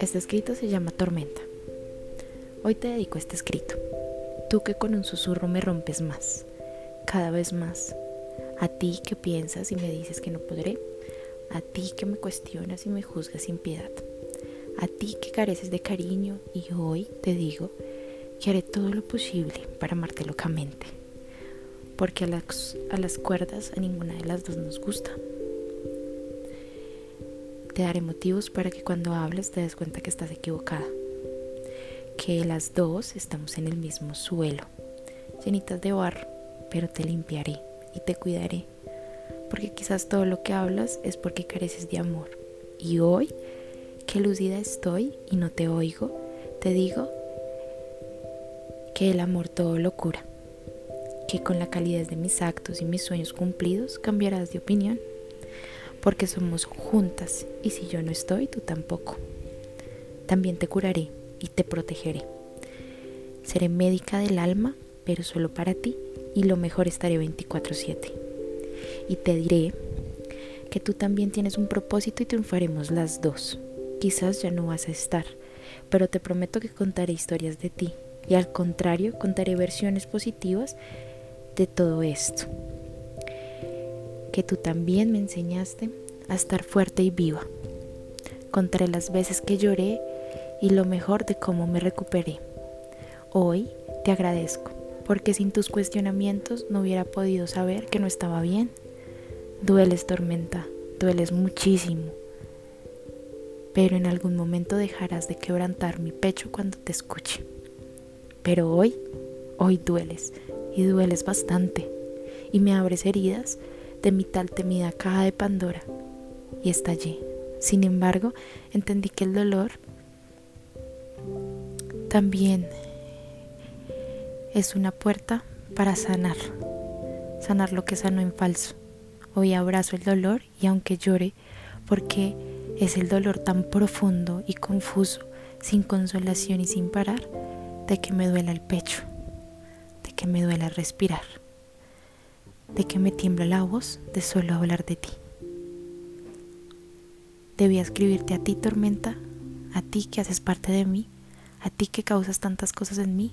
Este escrito se llama Tormenta. Hoy te dedico este escrito. Tú que con un susurro me rompes más, cada vez más. A ti que piensas y me dices que no podré. A ti que me cuestionas y me juzgas sin piedad. A ti que careces de cariño y hoy te digo que haré todo lo posible para amarte locamente. Porque a las, a las cuerdas a ninguna de las dos nos gusta. Te daré motivos para que cuando hables te des cuenta que estás equivocada. Que las dos estamos en el mismo suelo, llenitas de barro, pero te limpiaré y te cuidaré. Porque quizás todo lo que hablas es porque careces de amor. Y hoy, que lucida estoy y no te oigo, te digo que el amor todo lo cura. Que con la calidez de mis actos y mis sueños cumplidos cambiarás de opinión porque somos juntas y si yo no estoy, tú tampoco. También te curaré y te protegeré. Seré médica del alma, pero solo para ti y lo mejor estaré 24/7. Y te diré que tú también tienes un propósito y triunfaremos las dos. Quizás ya no vas a estar, pero te prometo que contaré historias de ti y al contrario contaré versiones positivas de todo esto que tú también me enseñaste a estar fuerte y viva. Contaré las veces que lloré y lo mejor de cómo me recuperé. Hoy te agradezco, porque sin tus cuestionamientos no hubiera podido saber que no estaba bien. Dueles, tormenta, dueles muchísimo. Pero en algún momento dejarás de quebrantar mi pecho cuando te escuche. Pero hoy, hoy dueles, y dueles bastante, y me abres heridas de mi tal temida caja de Pandora y estallé. Sin embargo, entendí que el dolor también es una puerta para sanar, sanar lo que sanó en falso. Hoy abrazo el dolor y aunque llore, porque es el dolor tan profundo y confuso, sin consolación y sin parar, de que me duela el pecho, que me duela respirar de que me tiembla la voz de solo hablar de ti. Debía escribirte a ti, tormenta, a ti que haces parte de mí, a ti que causas tantas cosas en mí,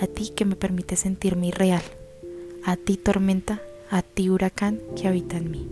a ti que me permite sentirme irreal, a ti, tormenta, a ti, huracán que habita en mí.